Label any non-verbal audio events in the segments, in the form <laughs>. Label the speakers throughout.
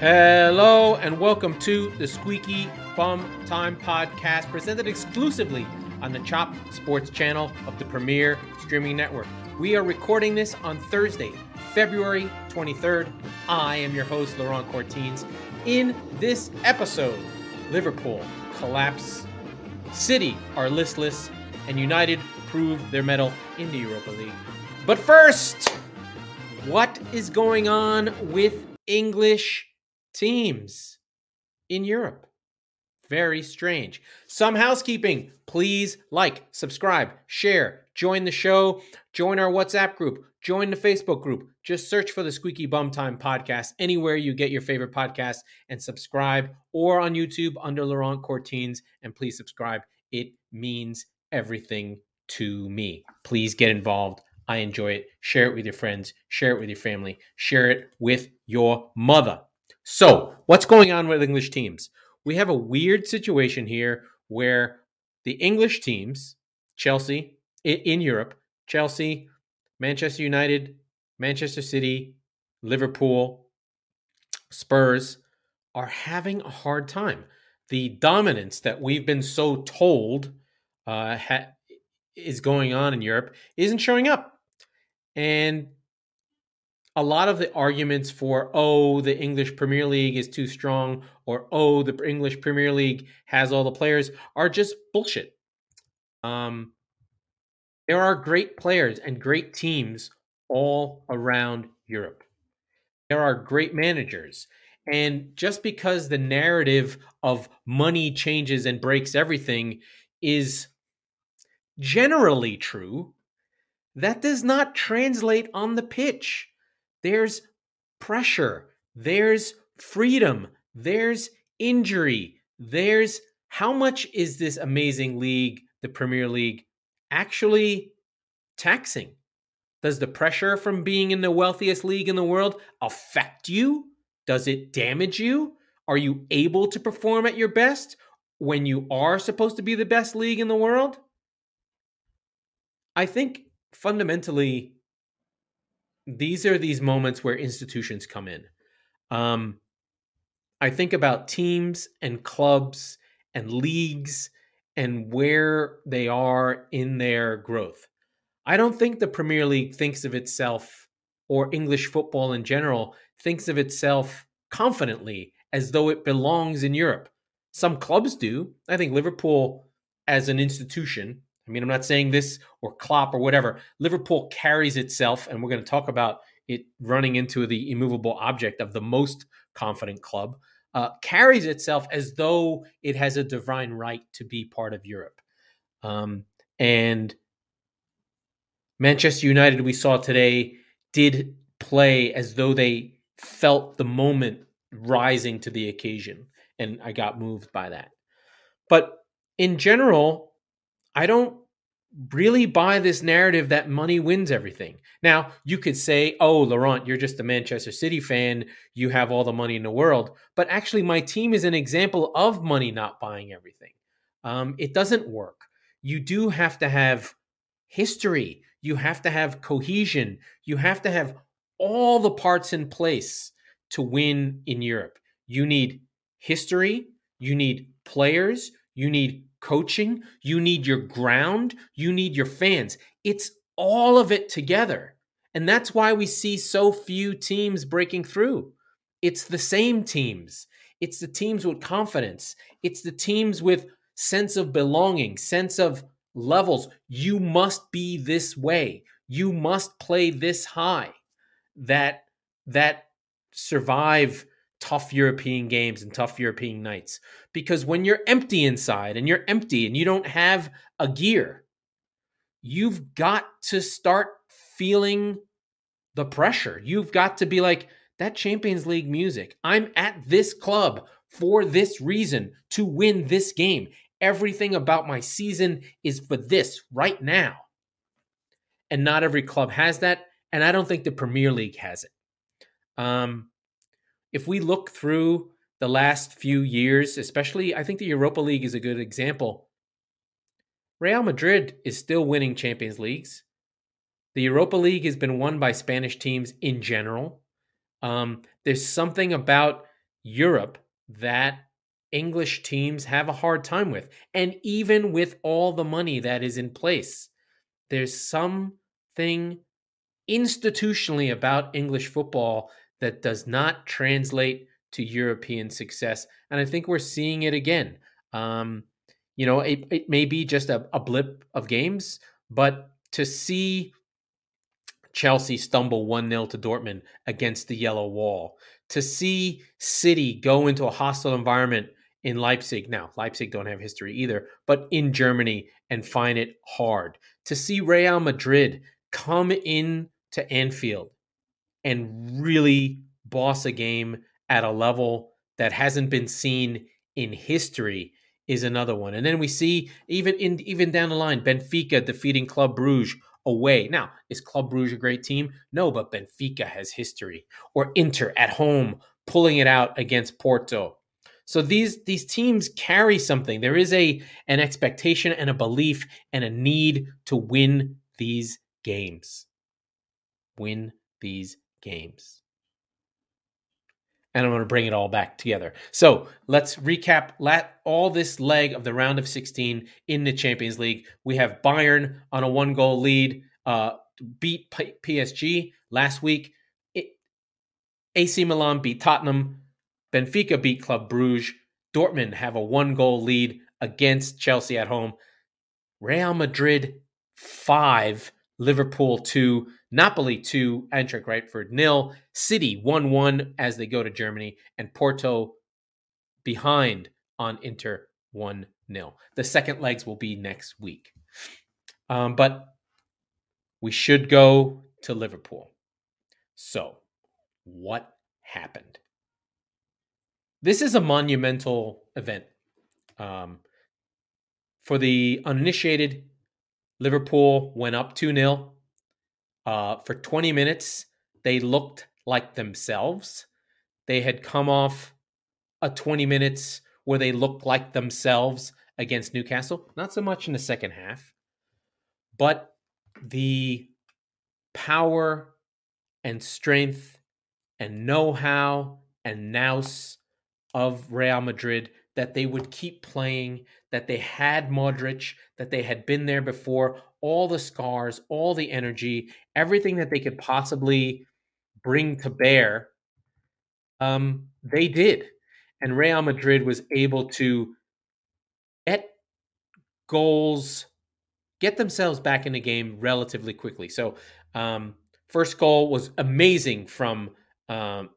Speaker 1: Hello and welcome to the Squeaky Bum Time podcast, presented exclusively on the Chop Sports channel of the Premier Streaming Network. We are recording this on Thursday, February 23rd. I am your host, Laurent Courtines. In this episode, Liverpool collapse, City are listless, and United prove their mettle in the Europa League. But first, what is going on with English teams in Europe. Very strange. Some housekeeping. Please like, subscribe, share, join the show, join our WhatsApp group, join the Facebook group. Just search for the Squeaky Bum Time podcast anywhere you get your favorite podcast and subscribe or on YouTube under Laurent Courtines. and please subscribe. It means everything to me. Please get involved. I enjoy it. Share it with your friends, share it with your family, share it with your mother. So, what's going on with English teams? We have a weird situation here where the English teams, Chelsea in Europe, Chelsea, Manchester United, Manchester City, Liverpool, Spurs, are having a hard time. The dominance that we've been so told uh, ha- is going on in Europe isn't showing up. And a lot of the arguments for oh the English Premier League is too strong or oh the English Premier League has all the players are just bullshit. Um, there are great players and great teams all around Europe. There are great managers. And just because the narrative of money changes and breaks everything is generally true, that does not translate on the pitch there's pressure, there's freedom, there's injury, there's how much is this amazing league, the Premier League, actually taxing? Does the pressure from being in the wealthiest league in the world affect you? Does it damage you? Are you able to perform at your best when you are supposed to be the best league in the world? I think fundamentally these are these moments where institutions come in. Um, I think about teams and clubs and leagues and where they are in their growth. I don't think the Premier League thinks of itself or English football in general thinks of itself confidently as though it belongs in Europe. Some clubs do. I think Liverpool, as an institution, I mean, I'm not saying this or Klopp or whatever. Liverpool carries itself, and we're going to talk about it running into the immovable object of the most confident club, uh, carries itself as though it has a divine right to be part of Europe. Um, and Manchester United, we saw today, did play as though they felt the moment rising to the occasion. And I got moved by that. But in general, I don't really buy this narrative that money wins everything. Now, you could say, oh, Laurent, you're just a Manchester City fan. You have all the money in the world. But actually, my team is an example of money not buying everything. Um, it doesn't work. You do have to have history, you have to have cohesion, you have to have all the parts in place to win in Europe. You need history, you need players, you need coaching, you need your ground, you need your fans. It's all of it together. And that's why we see so few teams breaking through. It's the same teams. It's the teams with confidence. It's the teams with sense of belonging, sense of levels. You must be this way. You must play this high. That that survive tough European games and tough European nights. Because when you're empty inside and you're empty and you don't have a gear, you've got to start feeling the pressure. You've got to be like, that Champions League music. I'm at this club for this reason to win this game. Everything about my season is for this right now. And not every club has that. And I don't think the Premier League has it. Um, if we look through the last few years, especially, I think the Europa League is a good example. Real Madrid is still winning Champions Leagues. The Europa League has been won by Spanish teams in general. Um, there's something about Europe that English teams have a hard time with. And even with all the money that is in place, there's something institutionally about English football that does not translate to European success. And I think we're seeing it again. Um, you know, it, it may be just a, a blip of games, but to see Chelsea stumble 1 0 to Dortmund against the yellow wall, to see City go into a hostile environment in Leipzig. Now, Leipzig don't have history either, but in Germany and find it hard. To see Real Madrid come in to Anfield and really boss a game at a level that hasn't been seen in history is another one. And then we see even in even down the line Benfica defeating Club Bruges away. Now, is Club Bruges a great team? No, but Benfica has history. Or Inter at home pulling it out against Porto. So these these teams carry something. There is a an expectation and a belief and a need to win these games. Win these games. And I'm going to bring it all back together. So let's recap let all this leg of the round of 16 in the Champions League. We have Bayern on a one goal lead, uh, beat P- PSG last week. AC Milan beat Tottenham. Benfica beat Club Bruges. Dortmund have a one goal lead against Chelsea at home. Real Madrid, five. Liverpool, two. Napoli 2, Eintracht Frankfurt nil. City 1 1 as they go to Germany, and Porto behind on Inter 1 0. The second legs will be next week. Um, but we should go to Liverpool. So, what happened? This is a monumental event. Um, for the uninitiated, Liverpool went up 2 0 uh, for 20 minutes, they looked like themselves. They had come off a 20 minutes where they looked like themselves against Newcastle. Not so much in the second half, but the power and strength and know how and nous of Real Madrid that they would keep playing, that they had Modric, that they had been there before, all the scars, all the energy, everything that they could possibly bring to bear. Um, they did. And Real Madrid was able to get goals, get themselves back in the game relatively quickly. So, um, first goal was amazing from um,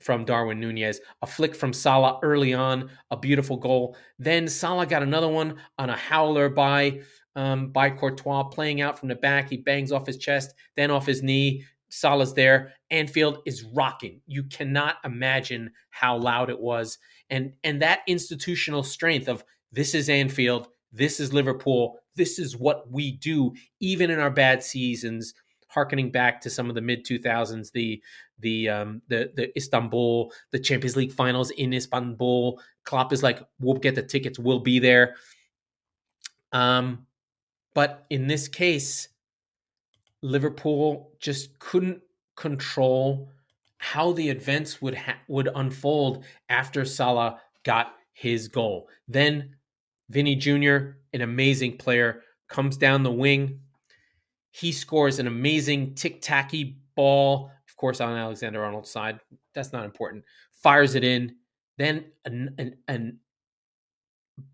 Speaker 1: from Darwin Nunez, a flick from Salah early on, a beautiful goal. Then Salah got another one on a howler by um, by Courtois, playing out from the back. He bangs off his chest, then off his knee. Salah's there. Anfield is rocking. You cannot imagine how loud it was, and and that institutional strength of this is Anfield, this is Liverpool, this is what we do, even in our bad seasons harkening back to some of the mid 2000s, the the um, the the Istanbul, the Champions League finals in Istanbul. Klopp is like, we'll get the tickets, we'll be there. Um, but in this case, Liverpool just couldn't control how the events would ha- would unfold after Salah got his goal. Then Vini Jr., an amazing player, comes down the wing, he scores an amazing tic tacky ball, of course, on Alexander Arnold's side. That's not important. Fires it in. Then an, an, an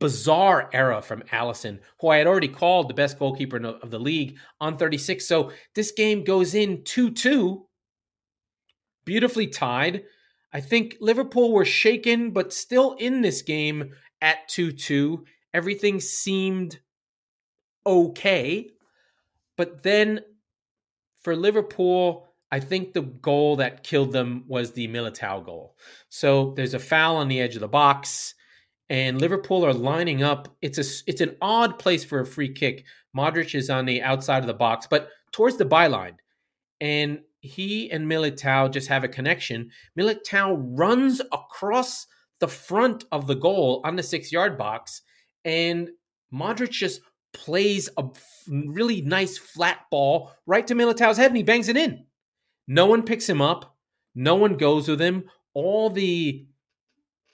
Speaker 1: bizarre era from Alisson, who I had already called the best goalkeeper of the league on 36. So this game goes in 2 2, beautifully tied. I think Liverpool were shaken, but still in this game at 2 2. Everything seemed okay. But then for Liverpool, I think the goal that killed them was the Militao goal. So there's a foul on the edge of the box, and Liverpool are lining up. It's a it's an odd place for a free kick. Modric is on the outside of the box, but towards the byline, and he and Militao just have a connection. Militao runs across the front of the goal on the six yard box, and Modric just plays a really nice flat ball right to Militao's head and he bangs it in. No one picks him up. No one goes with him. All the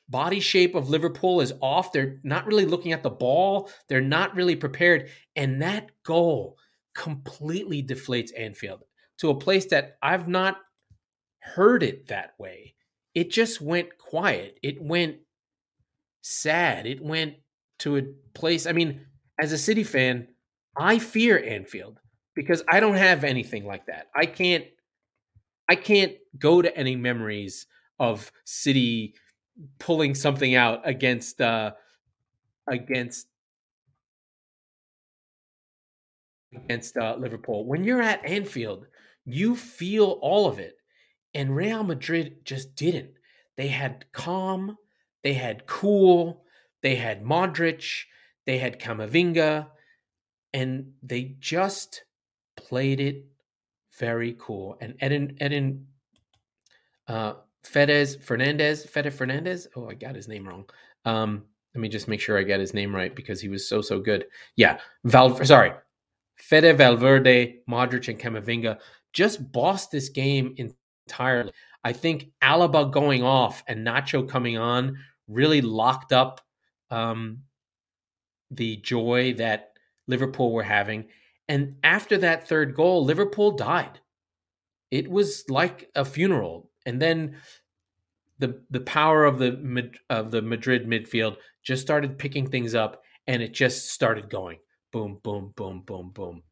Speaker 1: body shape of Liverpool is off. They're not really looking at the ball. They're not really prepared. And that goal completely deflates Anfield to a place that I've not heard it that way. It just went quiet. It went sad. It went to a place. I mean, as a City fan, I fear Anfield because I don't have anything like that. I can't I can't go to any memories of City pulling something out against uh against against uh, Liverpool. When you're at Anfield, you feel all of it. And Real Madrid just didn't. They had calm, they had cool, they had Modric, they had Camavinga, and they just played it very cool. And Eden Eden uh Fedez Fernandez, Fede Fernandez. Oh, I got his name wrong. Um, let me just make sure I get his name right because he was so so good. Yeah, Val. Sorry, Fede Valverde, Modric, and Camavinga just bossed this game entirely. I think Alaba going off and Nacho coming on really locked up um, the joy that Liverpool were having. And after that third goal, Liverpool died. It was like a funeral. And then the the power of the of the Madrid midfield just started picking things up, and it just started going boom, boom, boom, boom, boom.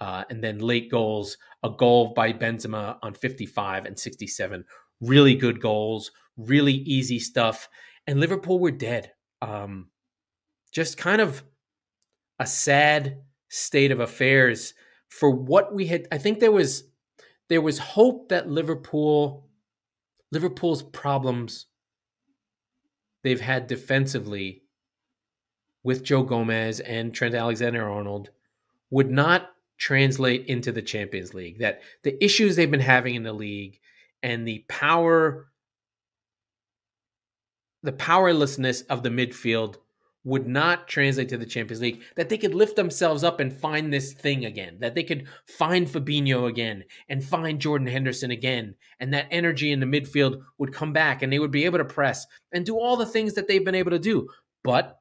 Speaker 1: Uh, and then late goals, a goal by Benzema on 55 and 67. Really good goals, really easy stuff. And Liverpool were dead. Um, just kind of a sad state of affairs for what we had. I think there was there was hope that Liverpool Liverpool's problems they've had defensively with Joe Gomez and Trent Alexander Arnold would not translate into the Champions League. That the issues they've been having in the league and the power the powerlessness of the midfield would not translate to the Champions League, that they could lift themselves up and find this thing again, that they could find Fabinho again and find Jordan Henderson again, and that energy in the midfield would come back and they would be able to press and do all the things that they've been able to do. But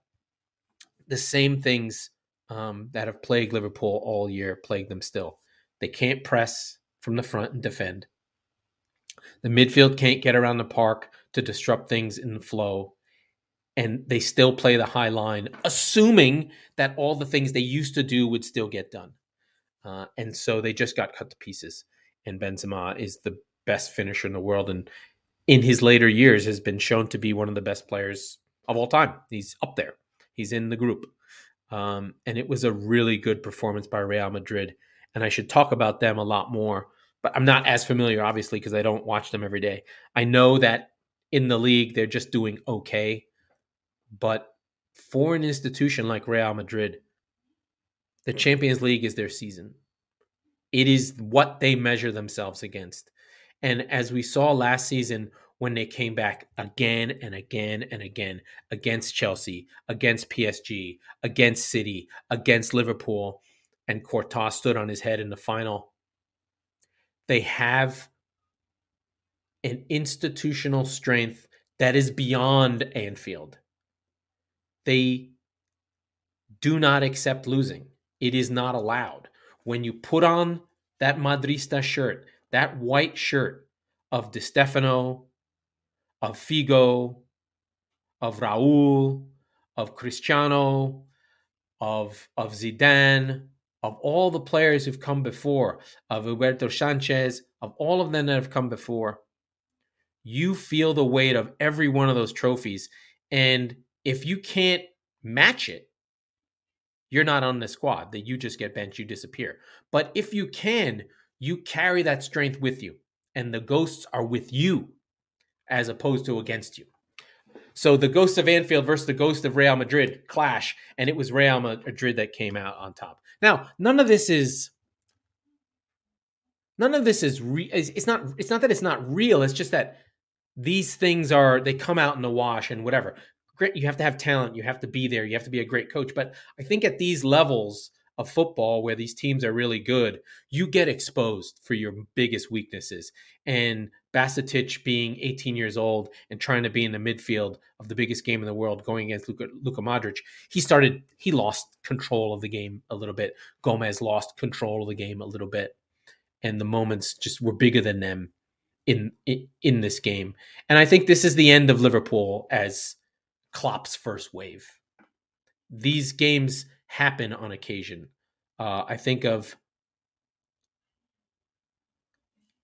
Speaker 1: the same things um, that have plagued Liverpool all year plague them still. They can't press from the front and defend. The midfield can't get around the park to disrupt things in the flow and they still play the high line, assuming that all the things they used to do would still get done. Uh, and so they just got cut to pieces. And Benzema is the best finisher in the world, and in his later years has been shown to be one of the best players of all time. He's up there. He's in the group. Um, and it was a really good performance by Real Madrid. And I should talk about them a lot more, but I'm not as familiar, obviously, because I don't watch them every day. I know that in the league, they're just doing okay. But for an institution like Real Madrid, the hmm. Champions League is their season. It is what they measure themselves against. And as we saw last season, when they came back again and again and again against Chelsea, against PSG, against City, against Liverpool, and Courtois stood on his head in the final. They have an institutional strength that is beyond Anfield. They do not accept losing. It is not allowed. When you put on that Madrista shirt, that white shirt of Di Stefano, of Figo, of Raul, of Cristiano, of, of Zidane, of all the players who've come before, of Roberto Sanchez, of all of them that have come before, you feel the weight of every one of those trophies. And if you can't match it, you're not on the squad that you just get benched, you disappear. But if you can, you carry that strength with you, and the ghosts are with you as opposed to against you. So the ghosts of Anfield versus the ghost of Real Madrid clash, and it was Real Madrid that came out on top. Now, none of this is none of this is re- it's not it's not that it's not real, it's just that these things are they come out in the wash and whatever great you have to have talent you have to be there you have to be a great coach but i think at these levels of football where these teams are really good, you get exposed for your biggest weaknesses. And Bajcetic being 18 years old and trying to be in the midfield of the biggest game in the world going against Luka, Luka Modric, he started, he lost control of the game a little bit. Gomez lost control of the game a little bit. And the moments just were bigger than them in, in, in this game. And I think this is the end of Liverpool as Klopp's first wave. These games happen on occasion. Uh, I think of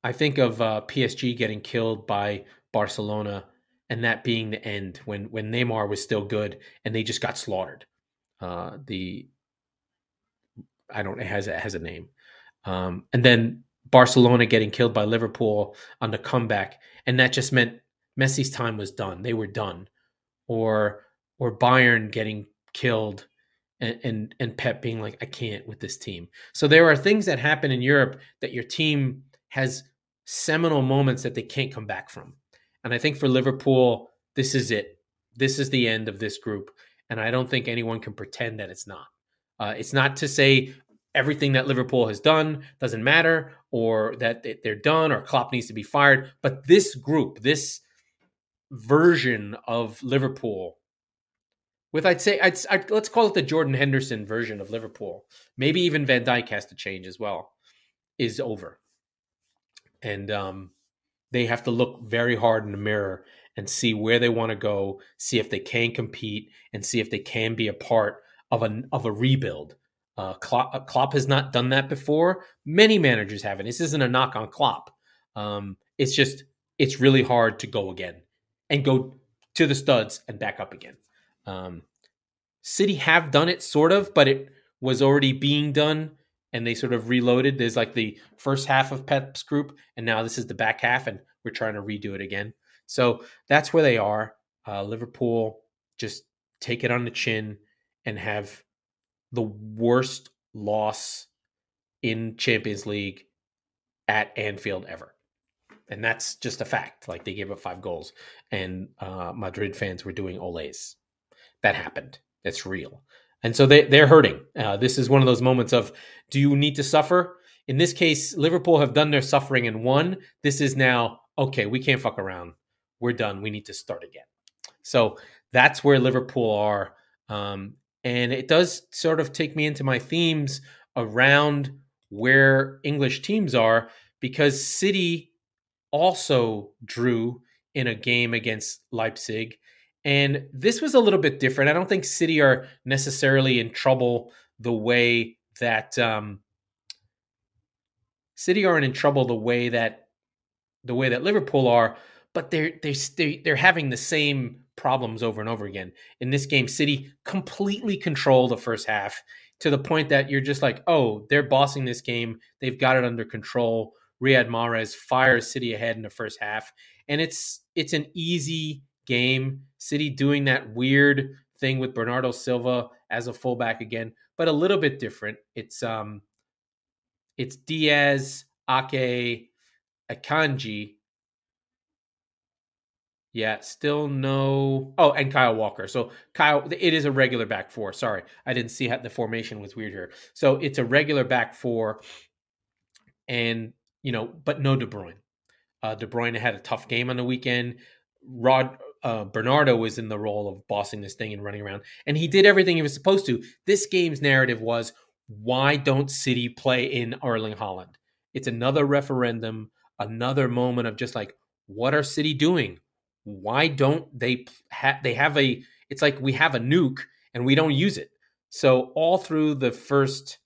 Speaker 1: I think of uh, PSG getting killed by Barcelona and that being the end when when Neymar was still good and they just got slaughtered. Uh, the I don't it has it has a name, um, and then Barcelona getting killed by Liverpool on the comeback, and that just meant Messi's time was done. They were done, or or Bayern getting killed and, and and Pep being like, I can't with this team. So there are things that happen in Europe that your team has seminal moments that they can't come back from. And I think for Liverpool, this is it. This is the end of this group. And I don't think anyone can pretend that it's not. Uh, it's not to say everything that Liverpool has done doesn't matter or that they're done or Klopp needs to be fired. But this group, this version of Liverpool with I'd say I'd, I'd, let's call it the Jordan Henderson version of Liverpool. Maybe even Van Dijk has to change as well. Is over, and um, they have to look very hard in the mirror and see where they want to go, see if they can compete, and see if they can be a part of a of a rebuild. Uh, Klopp, uh, Klopp has not done that before. Many managers haven't. This isn't a knock on Klopp. Um, it's just it's really hard to go again and go to the studs and back up again. Um, City have done it sort of, but it was already being done and they sort of reloaded. There's like the first half of Pep's group, and now this is the back half, and we're trying to redo it again. So that's where they are. Uh, Liverpool just take it on the chin and have the worst loss in Champions League at Anfield ever. And that's just a fact. Like they gave up five goals, and uh, Madrid fans were doing olays that happened. It's real. And so they, they're hurting. Uh, this is one of those moments of do you need to suffer? In this case, Liverpool have done their suffering and won. This is now, okay, we can't fuck around. We're done. We need to start again. So that's where Liverpool are. Um, and it does sort of take me into my themes around where English teams are because City also drew in a game against Leipzig and this was a little bit different. I don't think City are necessarily in trouble the way that um, City aren't in trouble the way that the way that Liverpool are, but they're they're they're having the same problems over and over again. In this game, City completely control the first half to the point that you're just like, oh, they're bossing this game. They've got it under control. Riyad Mahrez fires City ahead in the first half, and it's it's an easy game. City doing that weird thing with Bernardo Silva as a fullback again, but a little bit different. It's um it's Dias, Ake, Akanji. Yeah, still no. Oh, and Kyle Walker. So Kyle, it is a regular back four. Sorry, I didn't see how the formation was weird here. So it's a regular back four, and you know, but no De Bruyne. Uh, De Bruyne had a tough game on the weekend. Rod uh, Bernardo was in the role of bossing this thing and running around, and he did everything he was supposed to. This game's narrative was why don't City play in Erling Haaland? It's another referendum, another moment of just like, what are City doing? Why don't they have? They have a. It's like we have a nuke and we don't use it. So all through the first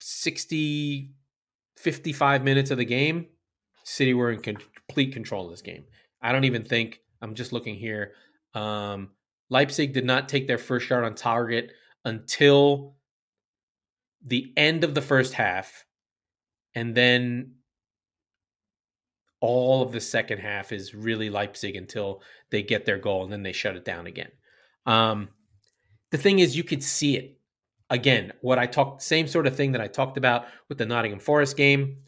Speaker 1: 60, 55 minutes of the game, City were in complete control of this game. I don't even think I'm just looking here. Um, Leipzig did not take their first shot on target until the end of the first half, and then all of the second half is really Leipzig until they get their goal, and then they shut it down again. Um, the thing is, you could see it again. What I talked, same sort of thing that I talked about with the Nottingham Forest game.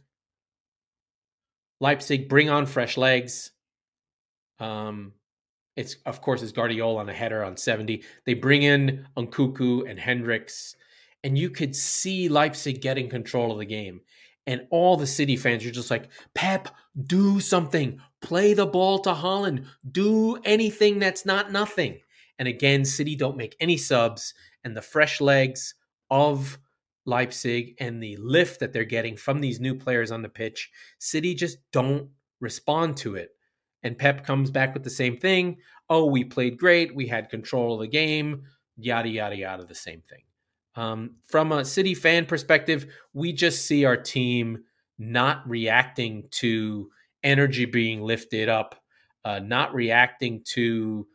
Speaker 1: Leipzig bring on fresh legs. Um, it's of course it's Gvardiol on a header on 70. They bring in Nkunku and Henrichs, and you could see Leipzig getting control of the game. And all the City fans are just like, Pep, do something. Play the ball to Haaland. Do anything that's not nothing. And again, City don't make any subs, and the fresh legs of Leipzig and the lift that they're getting from these new players on the pitch, City just don't respond to it. And Pep comes back with the same thing. Oh, we played great. We had control of the game. Yada, yada, yada, the same thing. Um, from a City fan perspective, we just see our team not reacting to energy being lifted up, uh, not reacting to,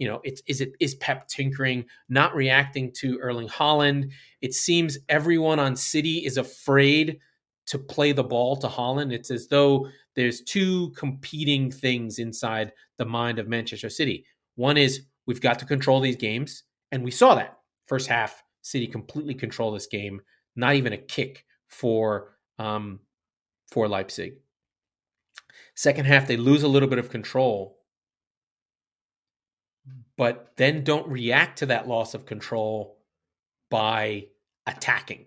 Speaker 1: you know, it's is it is Pep tinkering, not reacting to Erling Haaland. It seems everyone on City is afraid to play the ball to Haaland. It's as though there's two competing things inside the mind of Manchester City. One is we've got to control these games, and we saw that first half. City completely control this game. Not even a kick for um, for Leipzig. Second half, they lose a little bit of control, but then don't react to that loss of control by attacking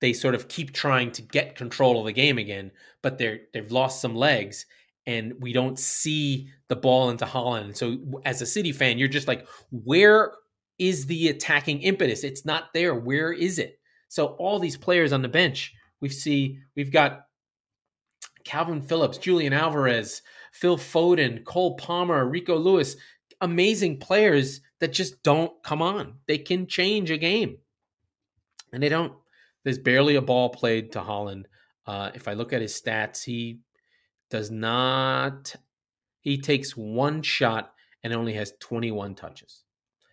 Speaker 1: they sort of keep trying to get control of the game again, but they're they've lost some legs and we don't see the ball into Haaland. So as a City fan, you're just like, where is the attacking impetus? It's not there. Where is it? So all these players on the bench, we see we've got Kalvin Phillips, Julian Alvarez, Phil Foden, Cole Palmer, Rico Lewis, amazing players that just don't come on. They can change a game. And they don't. There's barely a ball played to Haaland. Uh, if I look at his stats, he does not. He takes one shot and only has 21 touches.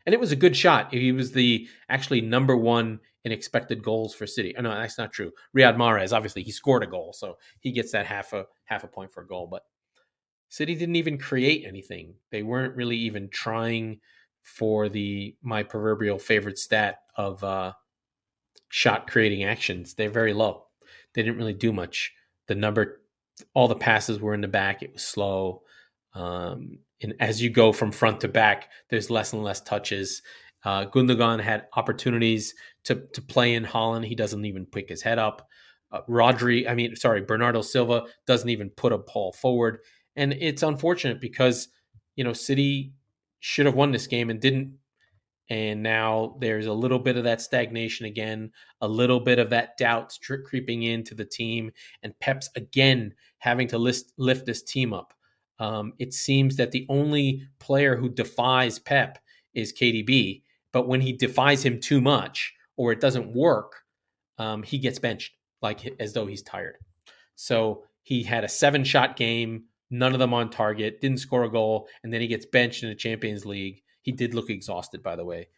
Speaker 1: And it was a good shot. He was the actually number one in expected goals for City. Oh, no, that's not true. Riyad Mahrez, obviously, he scored a goal, so he gets that half a half a point for a goal. But City didn't even create anything. They weren't really even trying for the my proverbial favorite stat of uh, shot creating actions. They're very low. They didn't really do much. The number, all the passes were in the back. It was slow. Um, and as you go from front to back, there's less and less touches. Uh, Gundogan had opportunities to to play in Haaland. He doesn't even pick his head up. Uh, Rodri, I mean, sorry, Bernardo Silva doesn't even put a ball forward, and it's unfortunate because you know City should have won this game and didn't and now there's a little bit of that stagnation again, a little bit of that doubt creeping into the team, and Pep's again having to list, lift this team up. Um, it seems that the only player who defies Pep is KDB, but when he defies him too much or it doesn't work, um, he gets benched like as though he's tired. So he had a seven shot game, none of them on target, didn't score a goal, and then he gets benched in the Champions League he did look exhausted, by the way,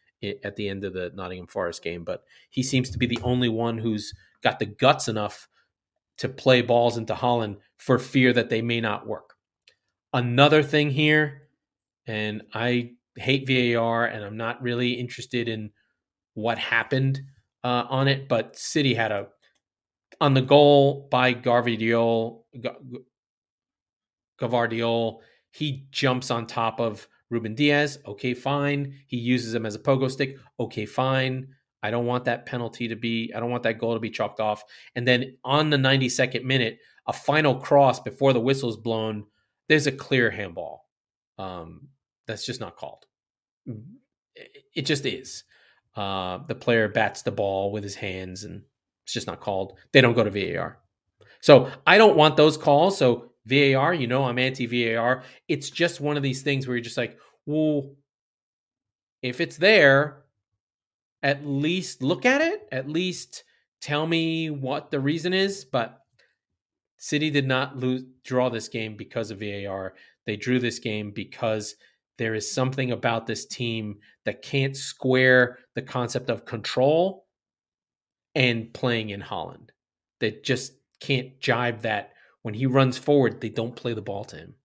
Speaker 1: at the end of the Nottingham Forest game, but he seems to be the only one who's got the guts enough to play balls into Haaland for fear that they may not work. Another thing here, and I hate VAR and I'm not really interested in what happened uh, on it, but City had a on the goal by Gvardiol, Gvardiol, he jumps on top of Ruben Dias. okay, fine. He uses him as a pogo stick, okay, fine. I don't want that penalty to be, I don't want that goal to be chalked off. And then on the 92nd minute, a final cross before the whistle's blown, there's a clear handball. Um, that's just not called. It just is. Uh, the player bats the ball with his hands and it's just not called. They don't go to VAR. So I don't want those calls. So VAR, you know, I'm anti VAR. It's just one of these things where you're just like, well, if it's there, at least look at it, at least tell me what the reason is. But City did not lose, draw this game because of VAR. They drew this game because there is something about this team that can't square the concept of control and playing in Haaland That just can't jibe that when he runs forward, they don't play the ball to him.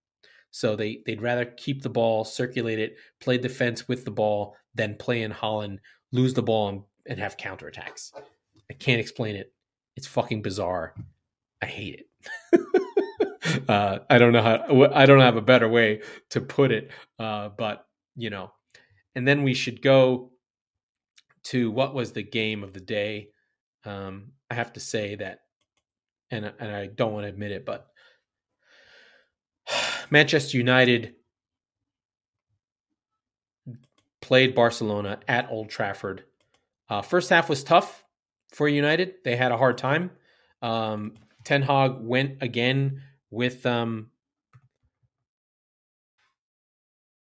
Speaker 1: So they they'd rather keep the ball, circulate it, play defense with the ball, than play in Haaland, lose the ball, and, and have counterattacks. I can't explain it. It's fucking bizarre. I hate it. <laughs> uh, I don't know how. I don't have a better way to put it. Uh, but you know, and then we should go to what was the game of the day. Um, I have to say that, and and I don't want to admit it, but <sighs> Manchester United played Barcelona at Old Trafford. Uh, first half was tough for United. They had a hard time. Um, Ten Hag went again with um,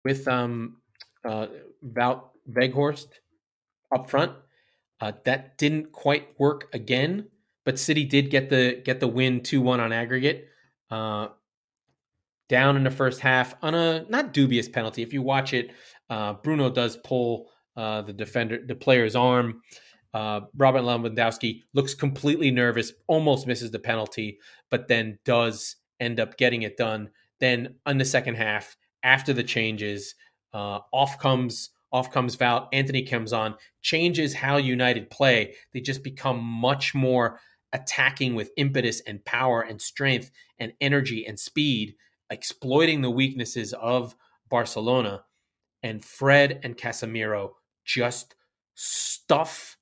Speaker 1: with um, uh, Wout Weghorst up front. Uh, that didn't quite work again, but City did get the get the win two one on aggregate. Uh, down in the first half on a not dubious penalty. If you watch it, uh, Bruno does pull uh, the defender, the player's arm. Uh, Robert Lewandowski looks completely nervous, almost misses the penalty, but then does end up getting it done. Then in the second half, after the changes, uh, off comes off comes Wout. Antony comes on, changes how United play. They just become much more attacking with impetus and power and strength and energy and speed, exploiting the weaknesses of Barcelona. And Fred and Casemiro just stuff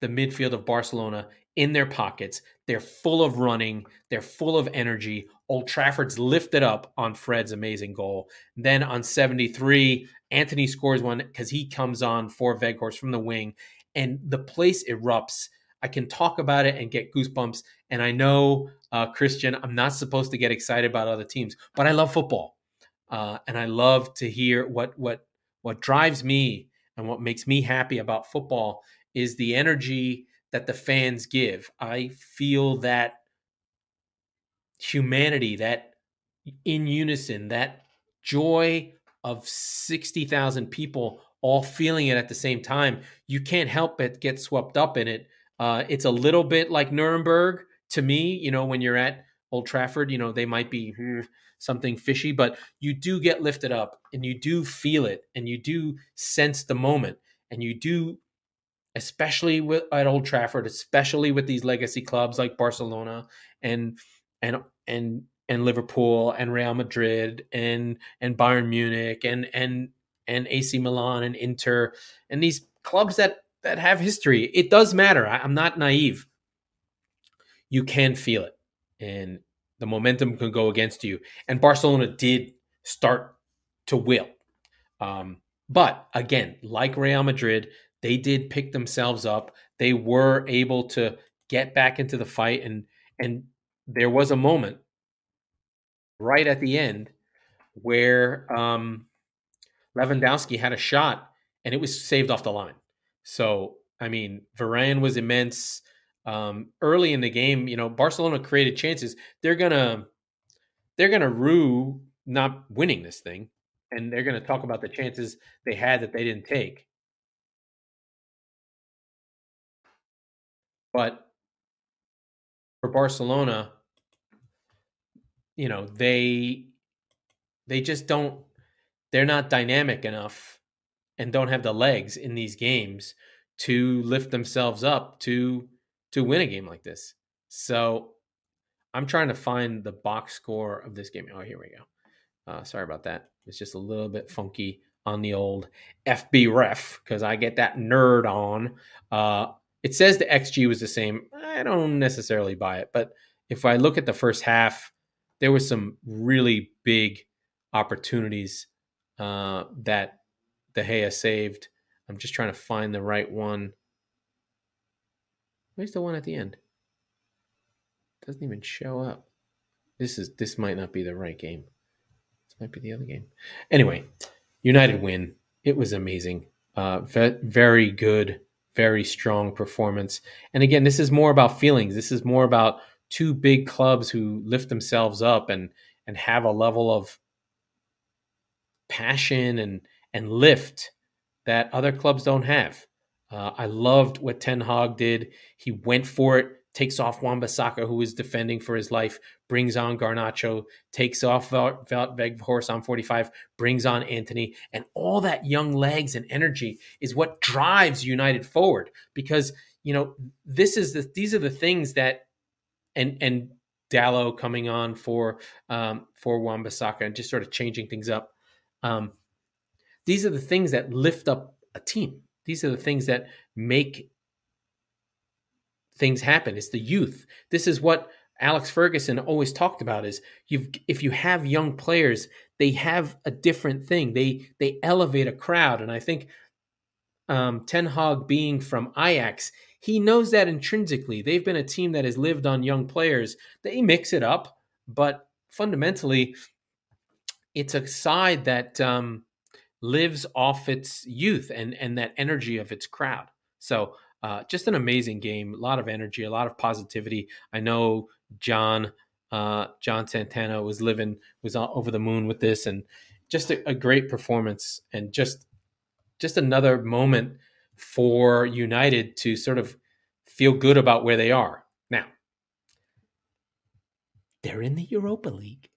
Speaker 1: the midfield of Barcelona in their pockets. They're full of running, they're full of energy. Old Trafford's lifted up on Fred's amazing goal. Then on 73, Antony scores one because he comes on for Weghorst from the wing, and the place erupts. I can talk about it and get goosebumps. And I know, uh, Christian, I'm not supposed to get excited about other teams, but I love football, uh, and I love to hear what what what drives me and what makes me happy about football is the energy that the fans give. I feel that humanity, that in unison, that joy of 60,000 people all feeling it at the same time. You can't help but get swept up in it. Uh, it's a little bit like Nuremberg to me, you know, when you're at Old Trafford, you know, they might be hmm, something fishy, but you do get lifted up and you do feel it and you do sense the moment and you do especially with at Old Trafford, especially with these legacy clubs like Barcelona and and and and Liverpool and Real Madrid and and Bayern Munich and and and AC Milan and Inter and these clubs that that have history. It does matter. I, I'm not naive. You can feel it, and the momentum can go against you. And Barcelona did start to will. Um, but again, like Real Madrid, they did pick themselves up. They were able to get back into the fight and and there was a moment right at the end where um, Lewandowski had a shot and it was saved off the line. So, I mean, Varane was immense. Um, early in the game, you know, Barcelona created chances. They're gonna they're gonna rue not winning this thing, and they're gonna talk about the chances they had that they didn't take. But for Barcelona, you know, they they just don't they're not dynamic enough and don't have the legs in these games to lift themselves up to to win a game like this. So I'm trying to find the box score of this game. Oh, here we go. Uh, sorry about that. It's just a little bit funky on the old FB ref because I get that nerd on. Uh, it says the XG was the same. I don't necessarily buy it, but if I look at the first half, there was some really big opportunities uh, that De Gea saved. I'm just trying to find the right one. Where's the one at the end? Doesn't even show up. This is this might not be the right game. This might be the other game. Anyway, United win. It was amazing. Uh, ve- very good very strong performance. And again, this is more about feelings. This is more about two big clubs who lift themselves up and and have a level of passion and and lift that other clubs don't have. Uh, I loved what Ten Hag did. He went for it takes off Wan-Bissaka, who is defending for his life, brings on Garnacho, takes off Weghorst on 45, brings on Antony. and all that young legs and energy is what drives United forward. Because you know this is the these are the things that and and Dalot coming on for um, for Wan-Bissaka and just sort of changing things up. Um, these are the things that lift up a team. These are the things that make things happen. It's the youth. This is what Alex Ferguson always talked about is you've if you have young players, they have a different thing. They they elevate a crowd. And I think um, Ten Hag being from Ajax, he knows that intrinsically. They've been a team that has lived on young players. They mix it up, but fundamentally, it's a side that um, lives off its youth and and that energy of its crowd. So uh, just an amazing game, a lot of energy, a lot of positivity. I know John uh, John Santana was living was over the moon with this, and just a, a great performance, and just just another moment for United to sort of feel good about where they are now. They're in the Europa League.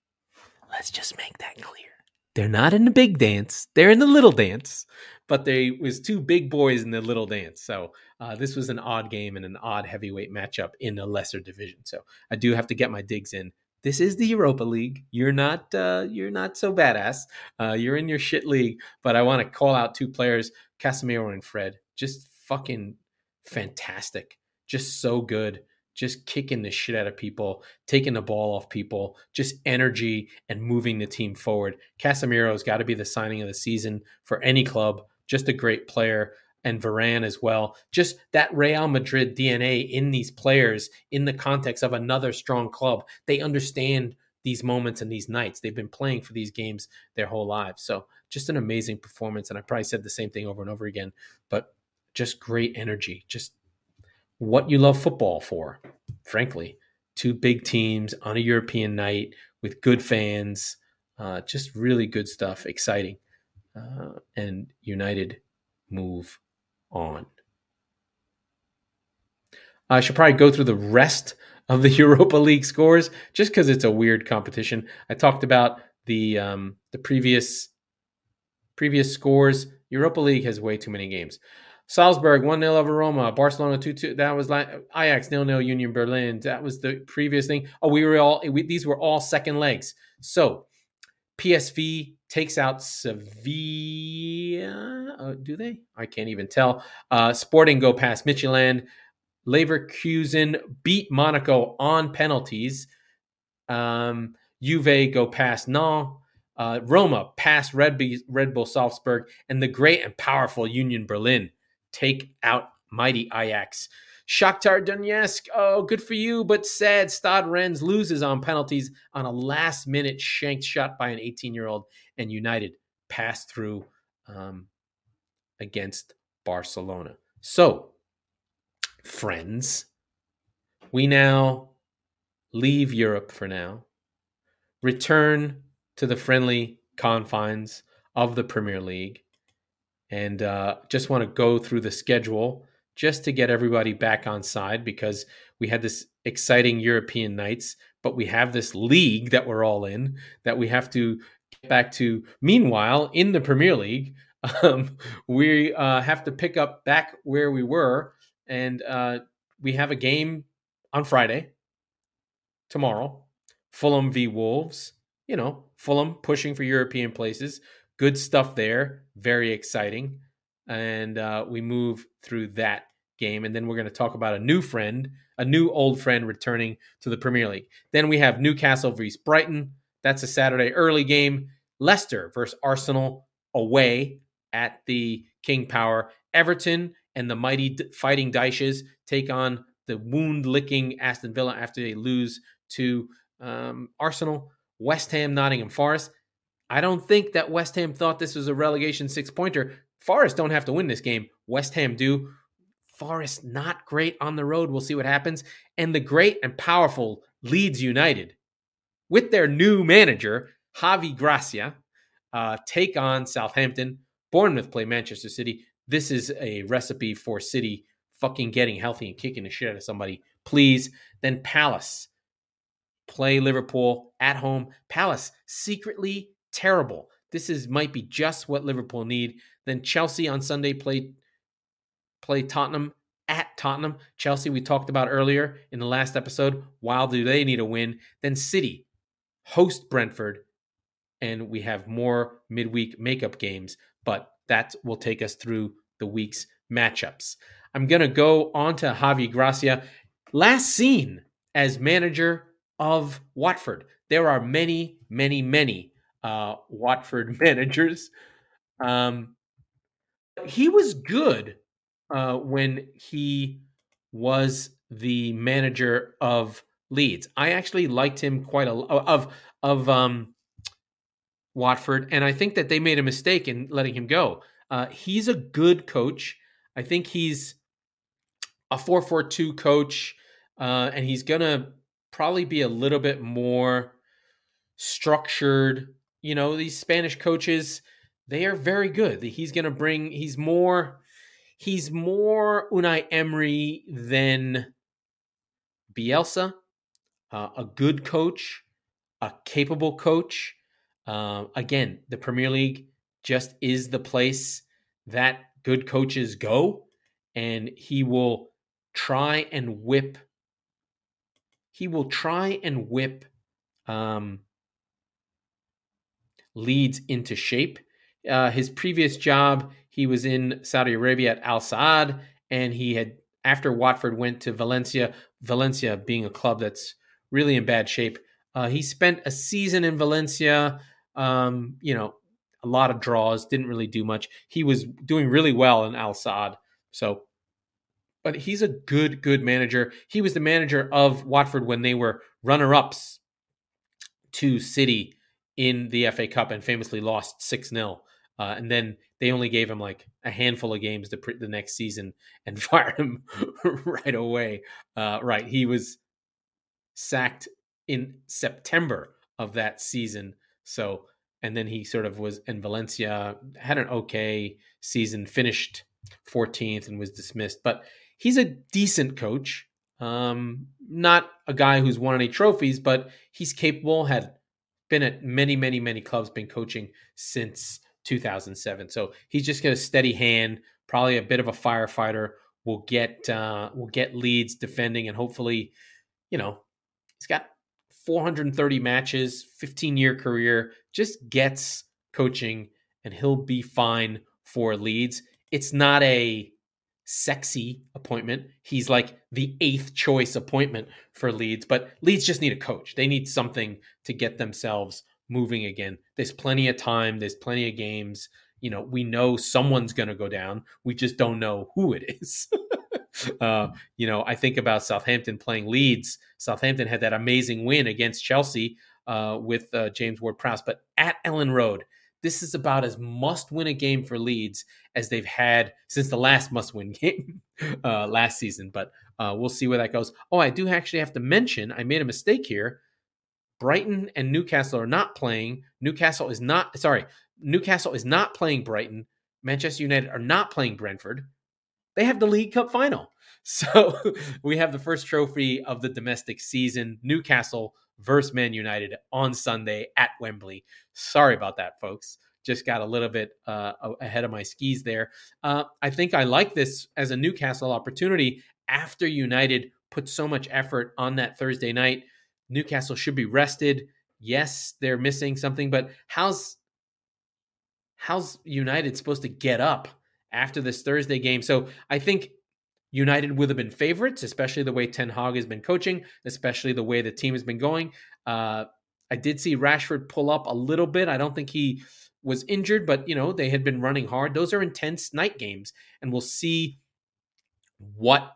Speaker 1: Let's just make that clear. They're not in the big dance. They're in the little dance, but they was two big boys in the little dance. So uh, this was an odd game and an odd heavyweight matchup in a lesser division. So I do have to get my digs in. This is the Europa League. You're not uh, you're not so badass. Uh, you're in your shit league. But I want to call out two players, Casemiro and Fred. Just fucking fantastic. Just so good just kicking the shit out of people, taking the ball off people, just energy and moving the team forward. Casemiro's got to be the signing of the season for any club. Just a great player. And Varane as well. Just that Real Madrid DNA in these players in the context of another strong club. They understand these moments and these nights. They've been playing for these games their whole lives. So just an amazing performance. And I probably said the same thing over and over again, but just great energy. Just what you love football for, frankly. Two big teams on a European night with good fans, uh, just really good stuff, exciting. Uh, and United move on. I should probably go through the rest of the <laughs> Europa League scores just because it's a weird competition. I talked about the um, the previous previous scores. Europa League has way too many games. Salzburg 1 0 over Roma. Barcelona 2 2. That was like Ajax 0 0 Union Berlin. That was the previous thing. Oh, we were all, we, these were all second legs. So PSV takes out Sevilla. Uh, do they? I can't even tell. Uh, Sporting go past Midtjylland. Leverkusen beat Monaco on penalties. Um, Juve go past Nantes. Uh, Roma past Red, Red Bull Salzburg and the great and powerful Union Berlin take out mighty Ajax. Shakhtar Donetsk, oh, good for you, but sad. Stade Rennes loses on penalties on a last minute shanked shot by an 18 year old, and United pass through um, against Barcelona. So, friends, we now leave Europe for now, return to the friendly confines of the Premier League, and uh, just want to go through the schedule just to get everybody back on side because we had this exciting European nights, but we have this league that we're all in that we have to get back to. Meanwhile, in the Premier League, <laughs> um, we uh, have to pick up back where we were, and uh, we have a game on Friday, tomorrow, Fulham v Wolves. You know, Fulham pushing for European places good stuff there. Very exciting. And uh, we move through that game. And then we're going to talk about a new friend, a new old friend returning to the Premier League. Then we have Newcastle versus Brighton. That's a Saturday early game. Leicester versus Arsenal away at the King Power. Everton and the mighty Fighting Dyches take on the wound licking Aston Villa after they lose to um, Arsenal. West Ham, Nottingham Forest. I don't think that West Ham thought this was a relegation six pointer. Forest don't have to win this game. West Ham do. Forest not great on the road. We'll see what happens. And the great and powerful Leeds United, with their new manager Javi Gracia, uh, take on Southampton. Bournemouth play Manchester City. This is a recipe for City fucking getting healthy and kicking the shit out of somebody. Please. Then Palace play Liverpool at home. Palace secretly terrible. This is might be just what Liverpool need. Then Chelsea on Sunday play play Tottenham at Tottenham. Chelsea we talked about earlier in the last episode. While do they need a win? Then City host Brentford, and we have more midweek makeup games. But that will take us through the weeks matchups. I'm to go on to Javi Gracia. Last seen as manager of Watford. There are many, many, many uh, Watford <laughs> managers. Um, he was good uh, when he was the manager of Leeds. I actually liked him quite a of of um, Watford, and I think that they made a mistake in letting him go. Uh, he's a good coach. I think he's a four four two coach, uh, and he's gonna probably be a little bit more structured. You know, these Spanish coaches, they are very good. He's gonna bring. He's more. He's more Unai Emery than Bielsa uh, a good coach, a capable coach. Uh, again, the Premier League just is the place that good coaches go, and he will try and whip. He will try and whip um, Leeds into shape. Uh, his previous job, he was in Saudi Arabia at Al Sadd, and he had after Watford went to Valencia. Valencia being a club that's really in bad shape. Uh, he spent a season in Valencia. Um, you know, a lot of draws, didn't really do much. He was doing really well in Al Sadd. So, but he's a good, good manager. He was the manager of Watford when they were runner ups to City in the FA Cup and famously lost 6 0. Uh, and then they only gave him like a handful of games the, the next season and <laughs> fired him right away. Uh, right. He was sacked in September of that season. So, and then he sort of was in Valencia, had an okay season, finished 14th and was dismissed. But he's a decent coach. Um, not a guy who's won any trophies, but he's capable, had been at many, many, many clubs, been coaching since 2007. So he's just got a steady hand, probably a bit of a firefighter. Will get uh, will get Leeds defending and hopefully, you know, He's got 430 matches, 15 year career, just gets coaching, and he'll be fine for Leeds. It's not a sexy appointment. He's like the eighth choice appointment for Leeds, but Leeds just need a coach. They need something to get themselves moving again. There's plenty of time, there's plenty of games. You know, we know someone's going to go down. We just don't know who it is. <laughs> Uh, you know, I think about Southampton playing Leeds. Southampton had that amazing win against Chelsea uh, with uh, James Ward Prowse, but at Elland Road, this is about as must win a game for Leeds as they've had since the last must win <laughs> game uh, last season. But uh, we'll see where that goes. Oh, I do actually have to mention I made a mistake here. Brighton and Newcastle are not playing. Newcastle is not, sorry, Newcastle is not playing Brighton. Manchester United are not playing Brentford they have the League Cup final. <laughs> So we have the first trophy of the domestic season Newcastle versus Man United on Sunday at Wembley. Sorry about that, folks. Just got a little bit uh, ahead of my skis there. Uh, I think I like this as a Newcastle opportunity after United put so much effort on that Thursday night. Newcastle should be rested. Yes, they're missing something, but how's how's United supposed to get up after this Thursday game. So I think United would have been favorites, especially the way Ten Hag has been coaching, especially the way the team has been going. Uh, I did see Rashford pull up a little bit. I don't think he was injured, but you know they had been running hard. Those are intense night games, and we'll see what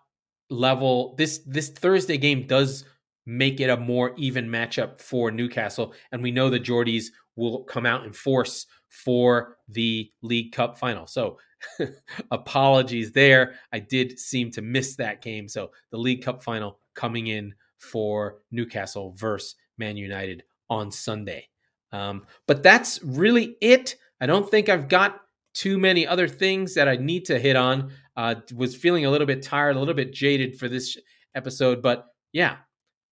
Speaker 1: level this this Thursday game does make it a more even matchup for Newcastle. And we know the Geordies will come out in force for the League Cup final. So <laughs> apologies there. I did seem to miss that game. So the League Cup final coming in for Newcastle versus Man United on Sunday. Um, but that's really it. I don't think I've got too many other things that I need to hit on. Uh, was feeling a little bit tired, a little bit jaded for this episode, but yeah,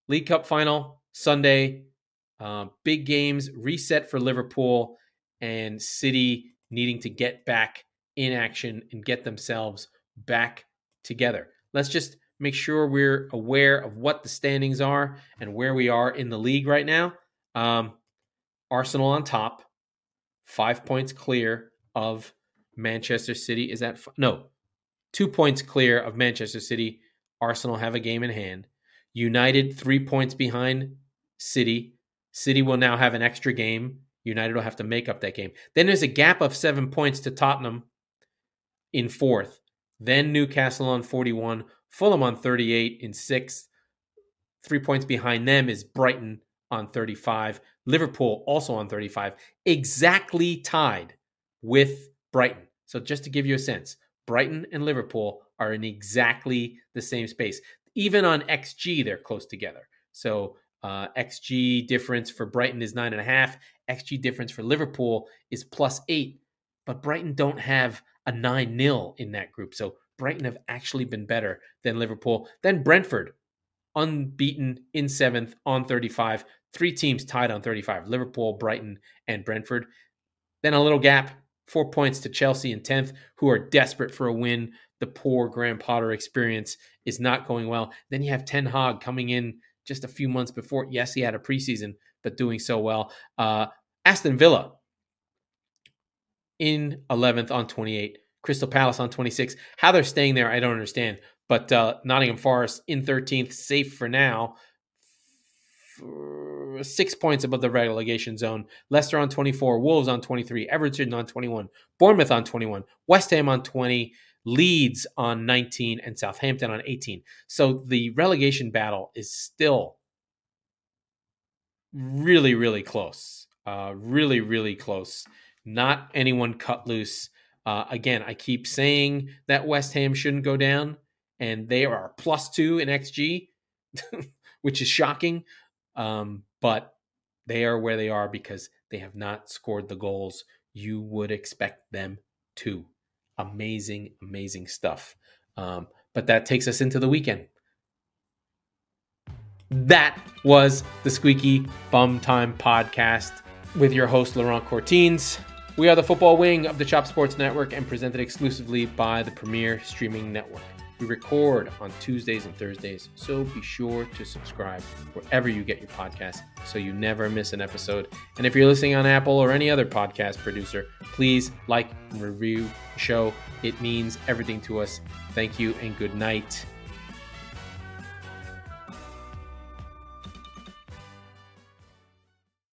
Speaker 1: League Cup final Sunday, uh, big games, reset for Liverpool and City needing to get back in action and get themselves back together. Let's just make sure we're aware of what the standings are and where we are in the league right now. Um, Arsenal on top, five points clear of Manchester City. Is that no two points clear of Manchester City. Arsenal have a game in hand. United, three points behind City. City will now have an extra game. United will have to make up that game. Then there's a gap of seven points to Tottenham in fourth. Then Newcastle on 41, Fulham on 38 in sixth. Three points behind them is Brighton on 35. Liverpool also on 35, exactly tied with Brighton. So just to give you a sense, Brighton and Liverpool are in exactly the same space. Even on XG, they're close together. So uh, XG difference for Brighton is nine and a half. XG difference for Liverpool is plus eight. But Brighton don't have a 9 0 in that group. So Brighton have actually been better than Liverpool. Then Brentford, unbeaten in seventh on 35. Three teams tied on 35 Liverpool, Brighton, and Brentford. Then a little gap, four points to Chelsea in 10th, who are desperate for a win. The poor Graham Potter experience is not going well. Then you have Ten Hag coming in just a few months before. Yes, he had a preseason, but doing so well. Uh, Aston Villa in 11th on 28. Crystal Palace on 26. How they're staying there, I don't understand. But uh, Nottingham Forest in 13th, safe for now. Six points above the relegation zone. Leicester on 24. Wolves on 23. Everton on 21. Bournemouth on 21. West Ham on 20. Leeds on 19. And Southampton on 18. So the relegation battle is still really, really close. Uh, really, really close. Not anyone cut loose. Uh, again, I keep saying that West Ham shouldn't go down, and they are plus two in XG, <laughs> which is shocking. Um, but they are where they are because they have not scored the goals you would expect them to. Amazing, amazing stuff. Um, but that takes us into the weekend. That was the Squeaky Bum Time podcast with your host, Laurent Courtines. We are the football wing of the Chop Sports Network and presented exclusively by the Premier Streaming Network. We record on Tuesdays and Thursdays, so be sure to subscribe wherever you get your podcast so you never miss an episode. And if you're listening on Apple or any other podcast producer, please like and review the show. It means everything to us. Thank you and good night.